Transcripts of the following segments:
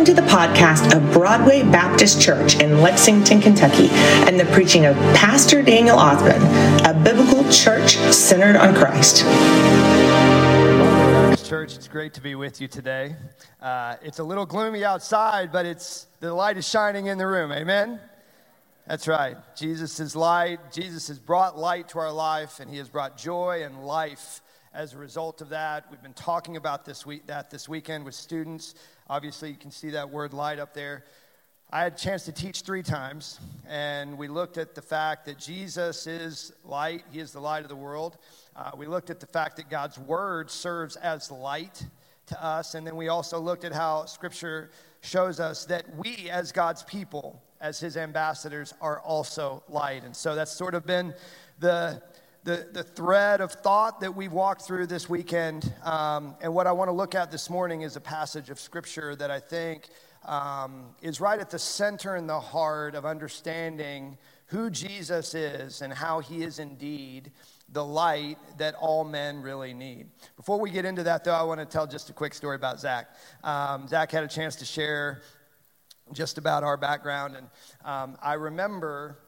Welcome to the podcast of Broadway Baptist Church in Lexington, Kentucky, and the preaching of Pastor Daniel Othman, a biblical church centered on Christ. Church, it's great to be with you today. Uh, it's a little gloomy outside, but it's the light is shining in the room. Amen. That's right. Jesus is light. Jesus has brought light to our life, and He has brought joy and life as a result of that. We've been talking about this week, that this weekend with students. Obviously, you can see that word light up there. I had a chance to teach three times, and we looked at the fact that Jesus is light, He is the light of the world. Uh, we looked at the fact that God's word serves as light to us, and then we also looked at how Scripture shows us that we, as God's people, as His ambassadors, are also light. And so that's sort of been the the, the thread of thought that we've walked through this weekend. Um, and what I want to look at this morning is a passage of scripture that I think um, is right at the center and the heart of understanding who Jesus is and how he is indeed the light that all men really need. Before we get into that, though, I want to tell just a quick story about Zach. Um, Zach had a chance to share just about our background, and um, I remember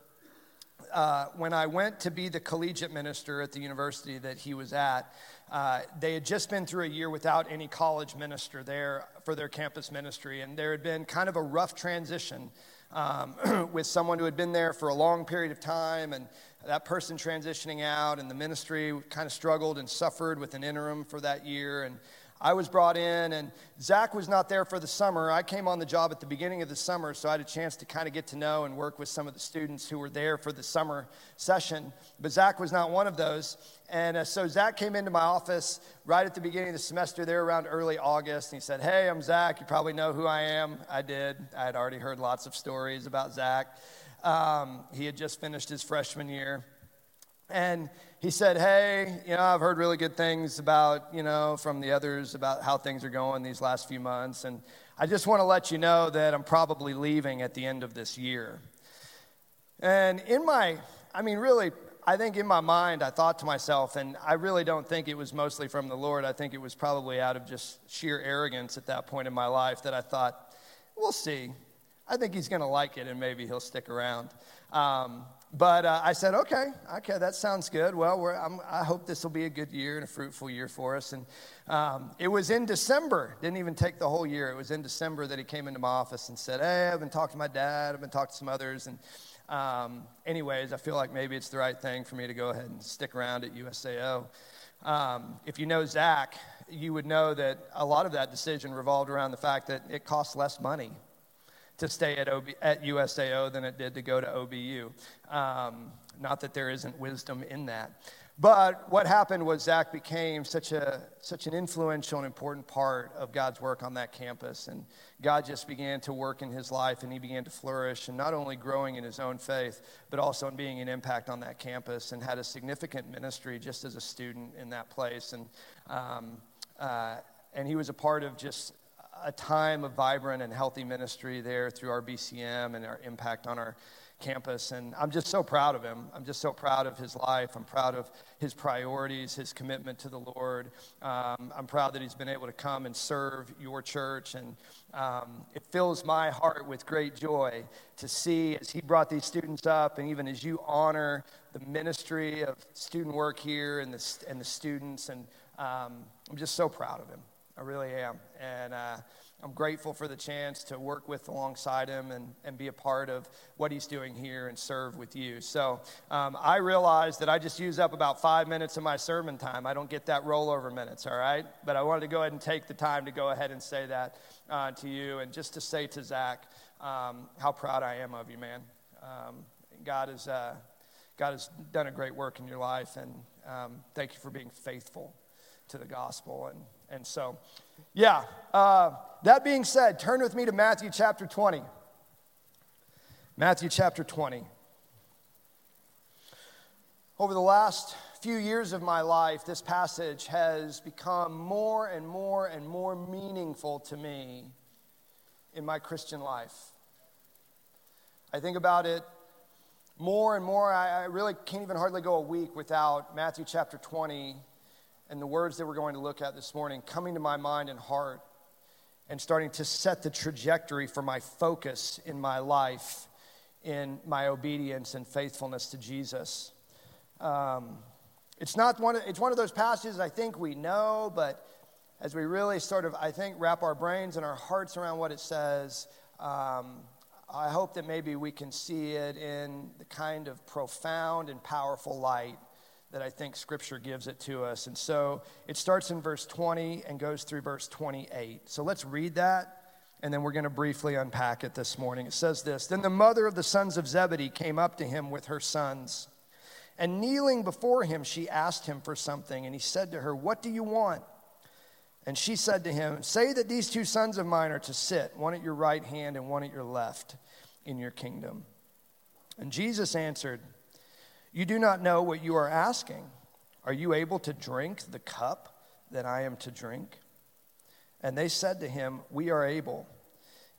uh, when I went to be the collegiate minister at the university that he was at, uh, they had just been through a year without any college minister there for their campus ministry, and there had been kind of a rough transition um, with someone who had been there for a long period of time, and that person transitioning out, and the ministry kind of struggled and suffered with an interim for that year, and I was brought in, and Zach was not there for the summer. I came on the job at the beginning of the summer, so I had a chance to kind of get to know and work with some of the students who were there for the summer session. But Zach was not one of those. And uh, so Zach came into my office right at the beginning of the semester, there around early August, and he said, Hey, I'm Zach. You probably know who I am. I did. I had already heard lots of stories about Zach. Um, he had just finished his freshman year. And he said, Hey, you know, I've heard really good things about, you know, from the others about how things are going these last few months. And I just want to let you know that I'm probably leaving at the end of this year. And in my, I mean, really, I think in my mind, I thought to myself, and I really don't think it was mostly from the Lord. I think it was probably out of just sheer arrogance at that point in my life that I thought, we'll see. I think he's going to like it and maybe he'll stick around. Um, but uh, I said, okay, okay, that sounds good. Well, i hope this will be a good year and a fruitful year for us. And um, it was in December, didn't even take the whole year. It was in December that he came into my office and said, hey, I've been talking to my dad, I've been talking to some others. And, um, anyways, I feel like maybe it's the right thing for me to go ahead and stick around at USAO. Um, if you know Zach, you would know that a lot of that decision revolved around the fact that it costs less money to stay at, OB, at USAO than it did to go to OBU. Um, not that there isn't wisdom in that. But what happened was Zach became such, a, such an influential and important part of God's work on that campus. And God just began to work in his life and he began to flourish and not only growing in his own faith, but also in being an impact on that campus and had a significant ministry just as a student in that place. And, um, uh, and he was a part of just a time of vibrant and healthy ministry there through our BCM and our impact on our campus. And I'm just so proud of him. I'm just so proud of his life. I'm proud of his priorities, his commitment to the Lord. Um, I'm proud that he's been able to come and serve your church. And um, it fills my heart with great joy to see as he brought these students up, and even as you honor the ministry of student work here and the, and the students. And um, I'm just so proud of him. I really am. And uh, I'm grateful for the chance to work with alongside him and, and be a part of what he's doing here and serve with you. So um, I realize that I just use up about five minutes of my sermon time. I don't get that rollover minutes, all right? But I wanted to go ahead and take the time to go ahead and say that uh, to you and just to say to Zach um, how proud I am of you, man. Um, God, has, uh, God has done a great work in your life, and um, thank you for being faithful to the gospel. And and so, yeah, uh, that being said, turn with me to Matthew chapter 20. Matthew chapter 20. Over the last few years of my life, this passage has become more and more and more meaningful to me in my Christian life. I think about it more and more. I, I really can't even hardly go a week without Matthew chapter 20 and the words that we're going to look at this morning coming to my mind and heart and starting to set the trajectory for my focus in my life, in my obedience and faithfulness to Jesus. Um, it's not one of, it's one of those passages I think we know, but as we really sort of, I think, wrap our brains and our hearts around what it says, um, I hope that maybe we can see it in the kind of profound and powerful light that I think Scripture gives it to us. And so it starts in verse 20 and goes through verse 28. So let's read that, and then we're going to briefly unpack it this morning. It says this Then the mother of the sons of Zebedee came up to him with her sons. And kneeling before him, she asked him for something. And he said to her, What do you want? And she said to him, Say that these two sons of mine are to sit, one at your right hand and one at your left, in your kingdom. And Jesus answered, you do not know what you are asking. Are you able to drink the cup that I am to drink? And they said to him, We are able.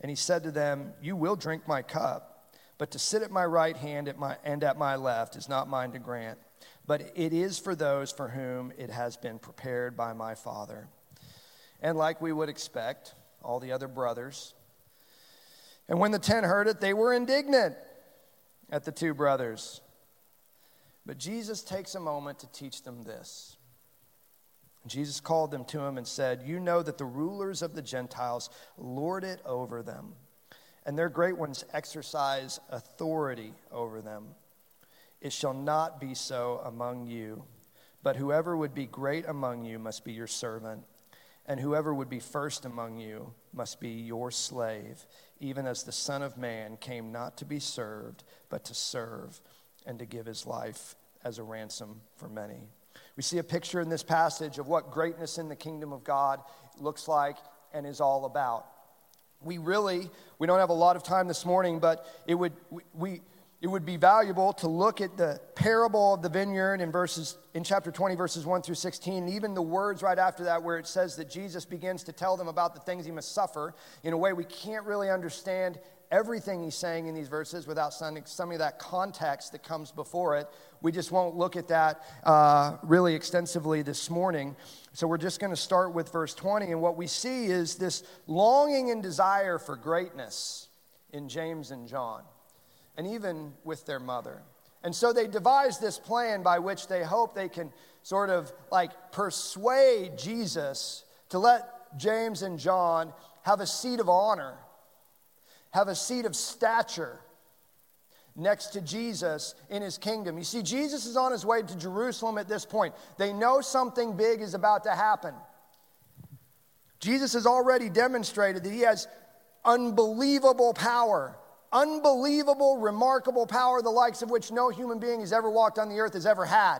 And he said to them, You will drink my cup, but to sit at my right hand at my, and at my left is not mine to grant, but it is for those for whom it has been prepared by my Father. And like we would expect, all the other brothers. And when the ten heard it, they were indignant at the two brothers. But Jesus takes a moment to teach them this. Jesus called them to him and said, You know that the rulers of the Gentiles lord it over them, and their great ones exercise authority over them. It shall not be so among you, but whoever would be great among you must be your servant, and whoever would be first among you must be your slave, even as the Son of Man came not to be served, but to serve and to give his life as a ransom for many. We see a picture in this passage of what greatness in the kingdom of God looks like and is all about. We really, we don't have a lot of time this morning, but it would, we, it would be valuable to look at the parable of the vineyard in verses in chapter 20 verses 1 through 16 and even the words right after that where it says that jesus begins to tell them about the things he must suffer in a way we can't really understand everything he's saying in these verses without some, of that context that comes before it. We just won't look at that uh, really extensively this morning. So we're just going to start with verse 20. And what we see is this longing and desire for greatness in James and John, and even with their mother. And so they devise this plan by which they hope they can sort of like persuade Jesus to let James and John have a seat of honor have a seat of stature next to Jesus in his kingdom. You see, Jesus is on his way to Jerusalem at this point. They know something big is about to happen. Jesus has already demonstrated that he has unbelievable power, unbelievable, remarkable power, the likes of which no human being has ever walked on the earth has ever had.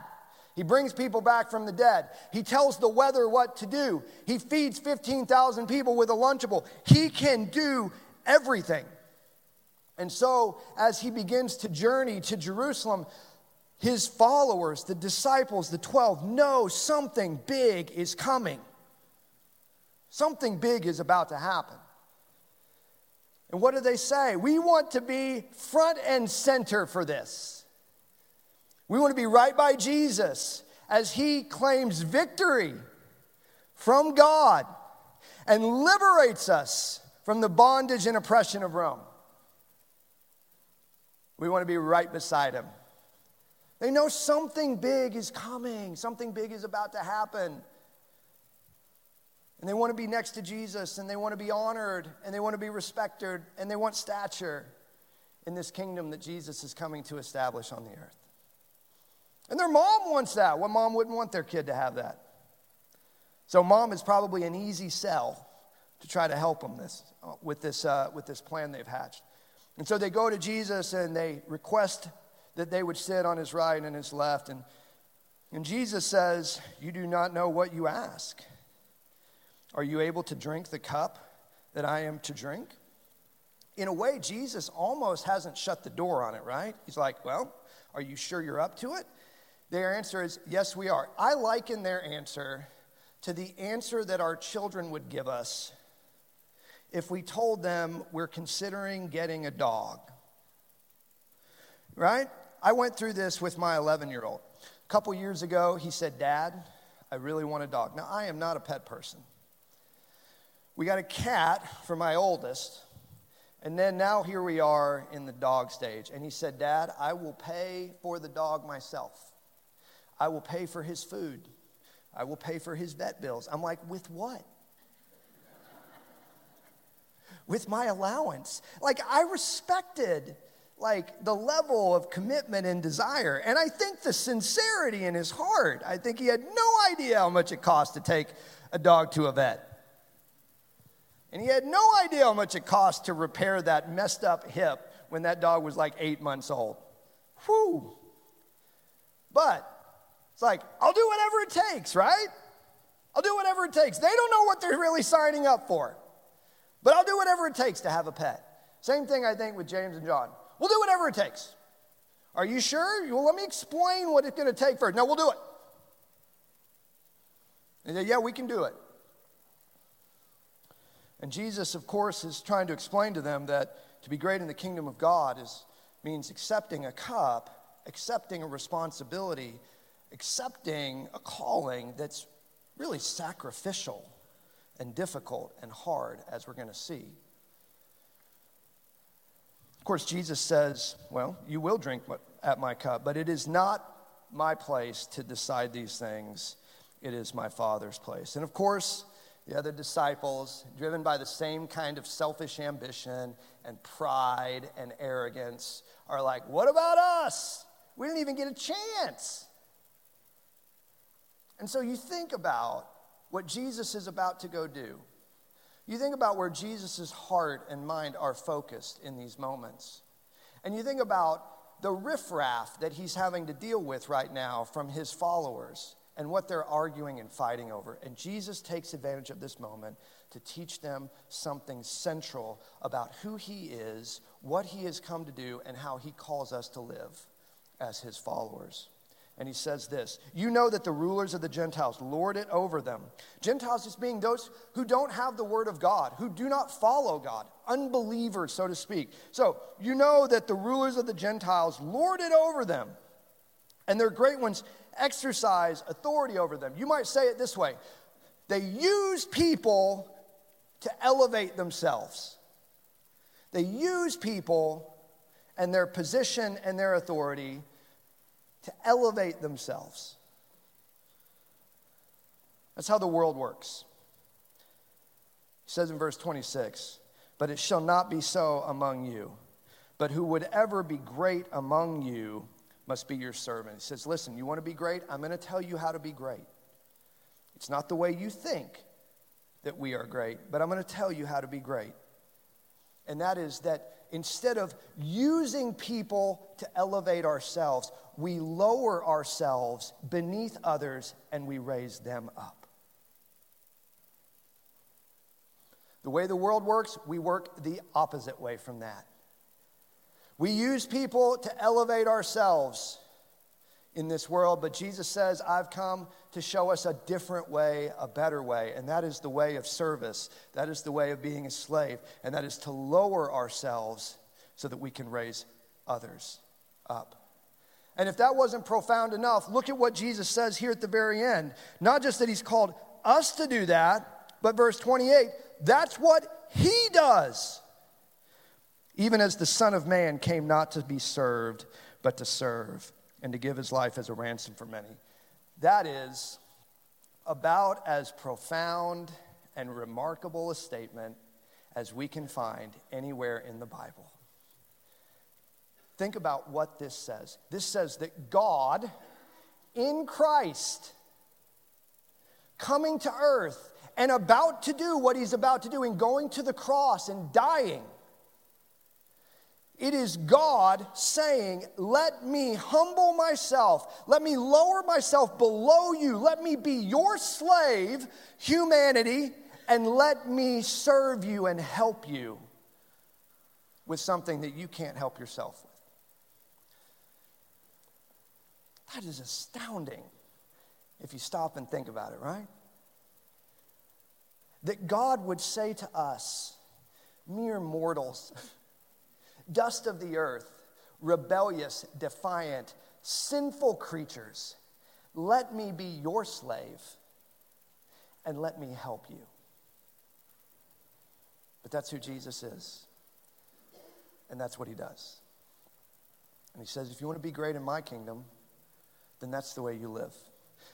He brings people back from the dead. He tells the weather what to do. He feeds 15,000 people with a Lunchable. He can do everything. And so, as he begins to journey to Jerusalem, his followers, the disciples, the 12, know something big is coming. Something big is about to happen. And what do they say? We want to be front and center for this. We want to be right by Jesus as he claims victory from God and liberates us from the bondage and oppression of Rome. We want to be right beside him. They know something big is coming, something big is about to happen. And they want to be next to Jesus, and they want to be honored, and they want to be respected, and they want stature in this kingdom that Jesus is coming to establish on the earth. And their mom wants that. What mom wouldn't want their kid to have that? So, mom is probably an easy sell to try to help them this, uh, with, this, uh, with this plan they've hatched. And so they go to Jesus and they request that they would sit on his right and his left. And, and Jesus says, You do not know what you ask. Are you able to drink the cup that I am to drink? In a way, Jesus almost hasn't shut the door on it, right? He's like, Well, are you sure you're up to it? Their answer is, Yes, we are. I liken their answer to the answer that our children would give us if we told them we're considering getting a dog. Right? I went through this with my 11 year old. A couple years ago, he said, Dad, I really want a dog. Now, I am not a pet person. we got a cat for my oldest. And then now here we are in the dog stage. And he said, Dad, I will pay for the dog myself. I will pay for his food. I will pay for his vet bills. I'm like, with what? With my allowance. Like, I respected like the level of commitment and desire. And I think the sincerity in his heart. I think he had no idea how much it cost to take a dog to a vet. And he had no idea how much it cost to repair that messed up hip when that dog was like eight months old. Whew. But it's like, I'll do whatever it takes, right? I'll do whatever it takes. They don't know what they're really signing up for. But I'll do whatever it takes to have a pet. Same thing, I think, with James and John. We'll do whatever it takes. Are you sure? Well, let me explain what it's going to take first. No, we'll do it. And they, yeah, we can do it. And Jesus, of course, is trying to explain to them that to be great in the kingdom of God is, means accepting a cup, accepting a responsibility, accepting a calling that's really sacrificial and difficult and hard, as we're going to see. Of course, Jesus says, Well, you will drink at my cup, but it is not my place to decide these things. It is my Father's place. And of course, the other disciples, driven by the same kind of selfish ambition and pride and arrogance, are like, What about us? We didn't even get a chance. And so you think about what Jesus is about to go do. You think about where Jesus' heart and mind are focused in these moments. And you think about the riffraff that he's having to deal with right now from his followers and what they're arguing and fighting over. And Jesus takes advantage of this moment to teach them something central about who he is, what he has come to do, and how he calls us to live as his followers. And he says this You know that the rulers of the Gentiles lord it over them. Gentiles just being those who don't have the word of God, who do not follow God, unbelievers, so to speak. So you know that the rulers of the Gentiles lord it over them, and their great ones exercise authority over them. You might say it this way they use people to elevate themselves, they use people and their position and their authority to elevate themselves. That's how the world works. He says in verse 26 But it shall not be so among you, but who would ever be great among you must be your servant. He says, Listen, you want to be great? I'm going to tell you how to be great. It's not the way you think that we are great, but I'm going to tell you how to be great. And that is that instead of using people to elevate ourselves, we lower ourselves beneath others and we raise them up. The way the world works, we work the opposite way from that. We use people to elevate ourselves in this world, but Jesus says, I've come to show us a different way, a better way, and that is the way of service. That is the way of being a slave, and that is to lower ourselves so that we can raise others up. And if that wasn't profound enough, look at what Jesus says here at the very end. Not just that he's called us to do that, but verse 28 that's what he does. Even as the Son of Man came not to be served, but to serve and to give his life as a ransom for many. That is about as profound and remarkable a statement as we can find anywhere in the Bible. Think about what this says. This says that God, in Christ, coming to earth and about to do what he's about to do in going to the cross and dying, it is God saying, Let me humble myself. Let me lower myself below you. Let me be your slave, humanity, and let me serve you and help you with something that you can't help yourself with. That is astounding if you stop and think about it, right? That God would say to us, mere mortals, dust of the earth, rebellious, defiant, sinful creatures, let me be your slave and let me help you. But that's who Jesus is. And that's what he does. And he says, if you want to be great in my kingdom, then that's the way you live.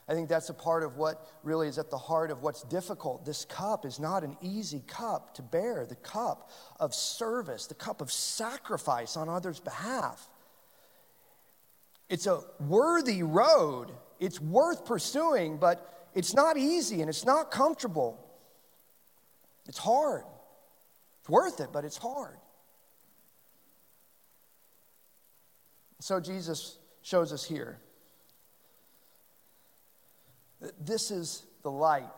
I think that's a part of what really is at the heart of what's difficult. This cup is not an easy cup to bear, the cup of service, the cup of sacrifice on others' behalf. It's a worthy road, it's worth pursuing, but it's not easy and it's not comfortable. It's hard. It's worth it, but it's hard. So Jesus shows us here this is the light,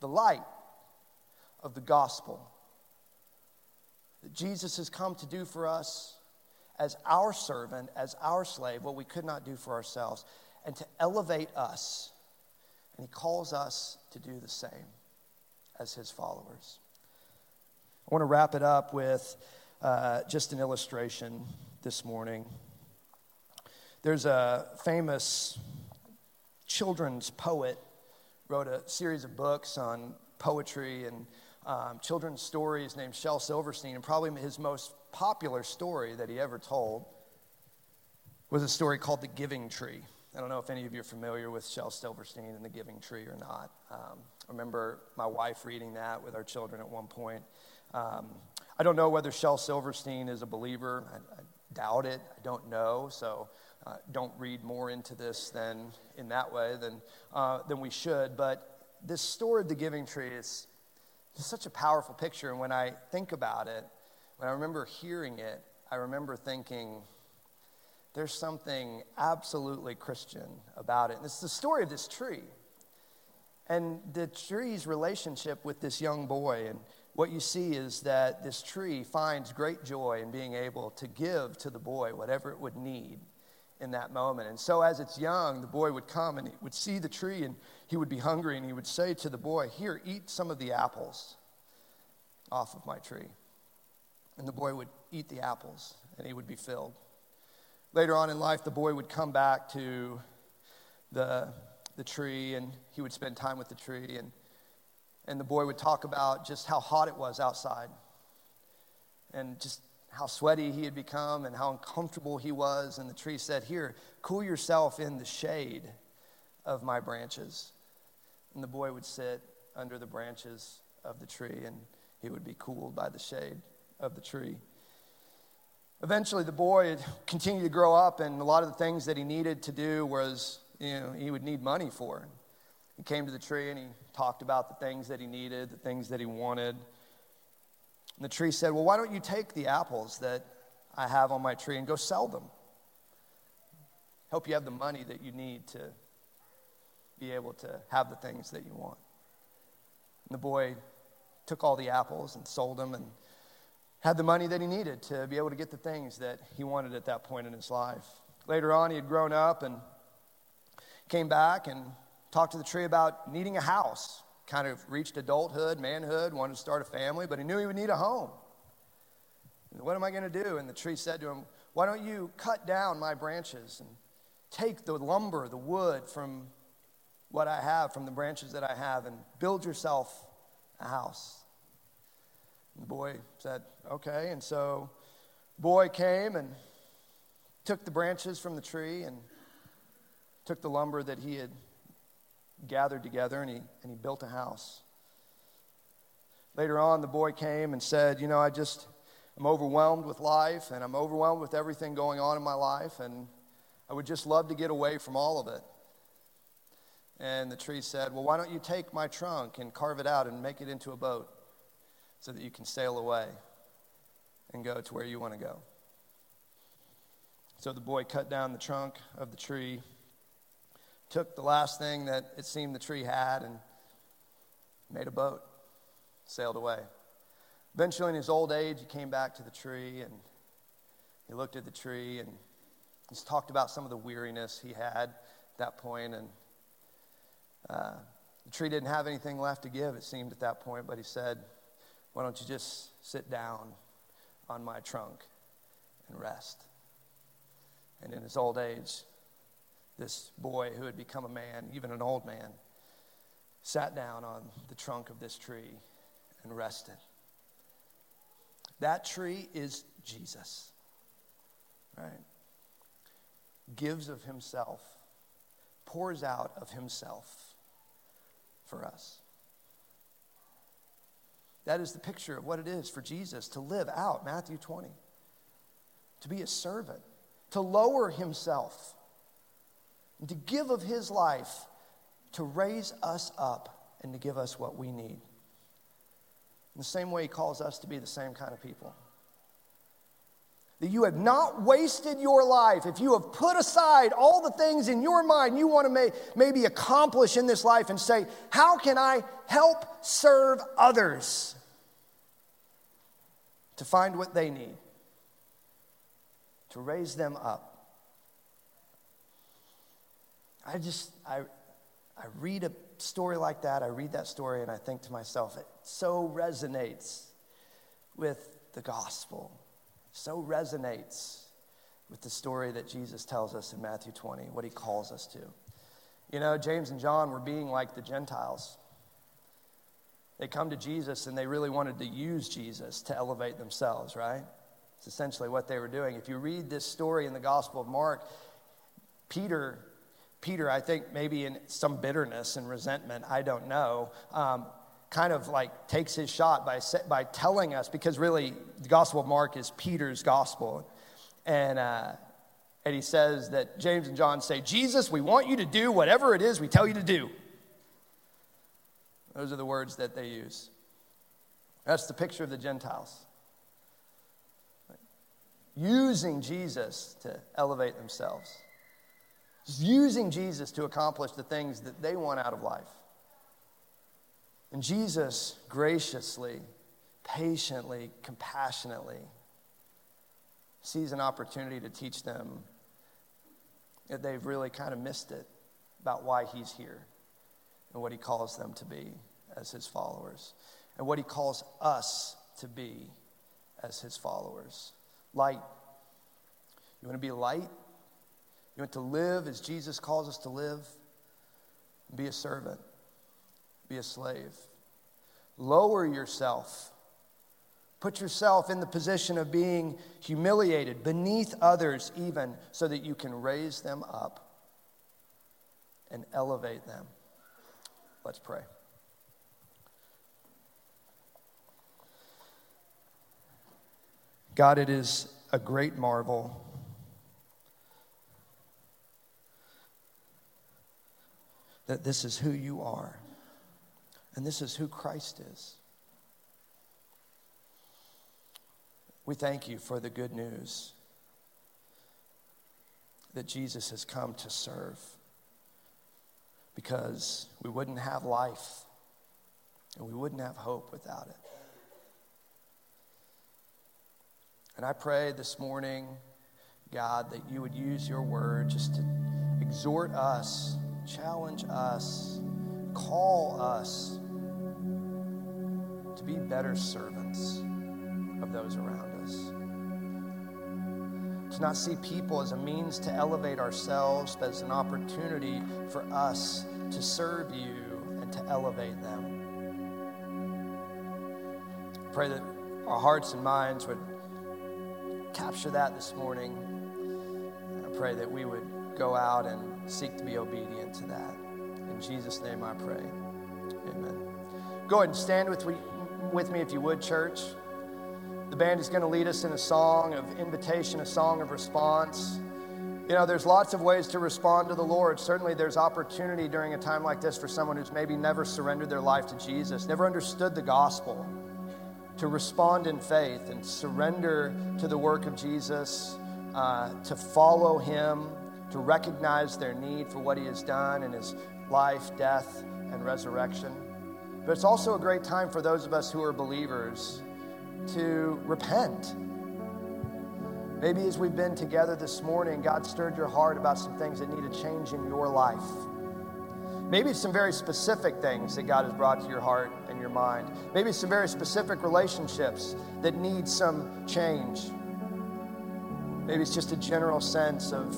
the light of the gospel that Jesus has come to do for us as our servant, as our slave, what we could not do for ourselves, and to elevate us. And he calls us to do the same as his followers. I want to wrap it up with uh, just an illustration this morning. There's a famous children's poet wrote a series of books on poetry and um, children's stories named Shel Silverstein, and probably his most popular story that he ever told was a story called The Giving Tree. I don't know if any of you are familiar with Shel Silverstein and The Giving Tree or not. Um, I remember my wife reading that with our children at one point. Um, I don't know whether Shel Silverstein is a believer. I, I doubt it. I don't know. So uh, don't read more into this than in that way than, uh, than we should. But this story of the giving tree is such a powerful picture. And when I think about it, when I remember hearing it, I remember thinking, there's something absolutely Christian about it. And it's the story of this tree and the tree's relationship with this young boy. And what you see is that this tree finds great joy in being able to give to the boy whatever it would need in that moment. And so, as it's young, the boy would come and he would see the tree and he would be hungry and he would say to the boy, Here, eat some of the apples off of my tree. And the boy would eat the apples and he would be filled. Later on in life, the boy would come back to the, the tree and he would spend time with the tree. And, and the boy would talk about just how hot it was outside and just how sweaty he had become and how uncomfortable he was. And the tree said, Here, cool yourself in the shade of my branches. And the boy would sit under the branches of the tree and he would be cooled by the shade of the tree. Eventually, the boy continued to grow up, and a lot of the things that he needed to do was, you know, he would need money for. He came to the tree and he talked about the things that he needed, the things that he wanted. And the tree said, Well, why don't you take the apples that I have on my tree and go sell them? Help you have the money that you need to be able to have the things that you want. And the boy took all the apples and sold them and had the money that he needed to be able to get the things that he wanted at that point in his life. Later on, he had grown up and came back and talked to the tree about needing a house kind of reached adulthood, manhood, wanted to start a family, but he knew he would need a home. What am I going to do? And the tree said to him, Why don't you cut down my branches and take the lumber, the wood from what I have, from the branches that I have, and build yourself a house? And the boy said, Okay. And so, boy came and took the branches from the tree and took the lumber that he had gathered together and he, and he built a house. Later on, the boy came and said, You know, I just, I'm overwhelmed with life and I'm overwhelmed with everything going on in my life and I would just love to get away from all of it. And the tree said, Well, why don't you take my trunk and carve it out and make it into a boat so that you can sail away and go to where you want to go? So the boy cut down the trunk of the tree took the last thing that it seemed the tree had and made a boat, sailed away. Eventually, in his old age, he came back to the tree and he looked at the tree and he's talked about some of the weariness he had at that point. And uh, the tree didn't have anything left to give, it seemed, at that point, but he said, Why don't you just sit down on my trunk and rest? And in his old age, this boy who had become a man, even an old man, sat down on the trunk of this tree and rested That tree is Jesus, right? Gives of himself, pours out of himself for us. That is the picture of what it is for Jesus to live out Matthew 20, to be a servant, to lower himself, and to give of his life to raise us up and to give us what we need. In the same way, he calls us to be the same kind of people. That you have not wasted your life, if you have put aside all the things in your mind you want to may, maybe accomplish in this life and say, How can I help serve others to find what they need, to raise them up? I just, I, I read a story like that, I read that story, and I think to myself, it so resonates with the gospel, so resonates with the story that Jesus tells us in Matthew 20, what he calls us to. You know, James and John were being like the Gentiles. They come to Jesus and they really wanted to use Jesus to elevate themselves, right? It's essentially what they were doing. If you read this story in the Gospel of Mark, Peter Peter, I think maybe in some bitterness and resentment, I don't know, um, kind of like takes his shot by, by telling us, because really the Gospel of Mark is Peter's gospel. And, uh, and he says that James and John say, Jesus, we want you to do whatever it is we tell you to do. Those are the words that they use. That's the picture of the Gentiles. Using Jesus to elevate themselves using Jesus to accomplish the things that they want out of life. And Jesus graciously, patiently, compassionately sees an opportunity to teach them that they've really kind of missed it about why he's here and what he calls them to be as his followers and what he calls us to be as his followers. Light. You want to be light? You want to live as Jesus calls us to live? Be a servant, be a slave. Lower yourself. Put yourself in the position of being humiliated beneath others, even so that you can raise them up and elevate them. Let's pray. God, it is a great marvel that this is who you are and this is who Christ is. We thank you for the good news that Jesus has come to serve because we wouldn't have life and we wouldn't have hope without it. And I pray this morning, God, that you would use your word just to exhort us challenge us, call us to be better servants of those around us. To not see people as a means to elevate ourselves, but as an opportunity for us to serve you and to elevate them. Pray that our hearts and minds would capture that this morning. I pray that we would go out and seek to be obedient to that. In Jesus' name I pray. Amen. Go ahead and stand with, with me if you would, church. The band is going to lead us in a song of invitation, a song of response. You know, there's lots of ways to respond to the Lord. Certainly, there's opportunity during a time like this for someone who's maybe never surrendered their life to Jesus, never understood the gospel, to respond in faith and surrender to the work of Jesus, uh, to follow Him, to recognize their need for what He has done in His life, death, and resurrection. But it's also a great time for those of us who are believers to repent. Maybe as we've been together this morning, God stirred your heart about some things that need a change in your life. Maybe it's some very specific things that God has brought to your heart and your mind. Maybe some very specific relationships that need some change. Maybe it's just a general sense of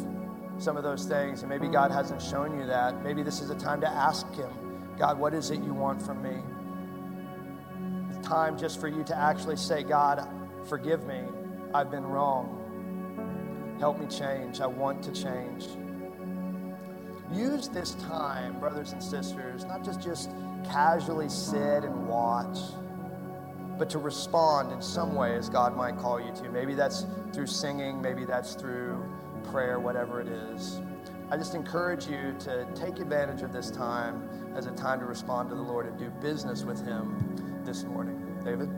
some of those things, and maybe God hasn't shown you that. Maybe this is a time to ask Him, God, what is it you want from me? It's time just for you to actually say, God, Forgive me. I've been wrong. Help me change. I want to change. Use this time, brothers and sisters, not just just casually sit and watch, but to respond in some way as God might call you to. Maybe that's through singing, maybe that's through prayer, whatever it is. I just encourage you to take advantage of this time as a time to respond to the Lord and do business with Him this morning. David?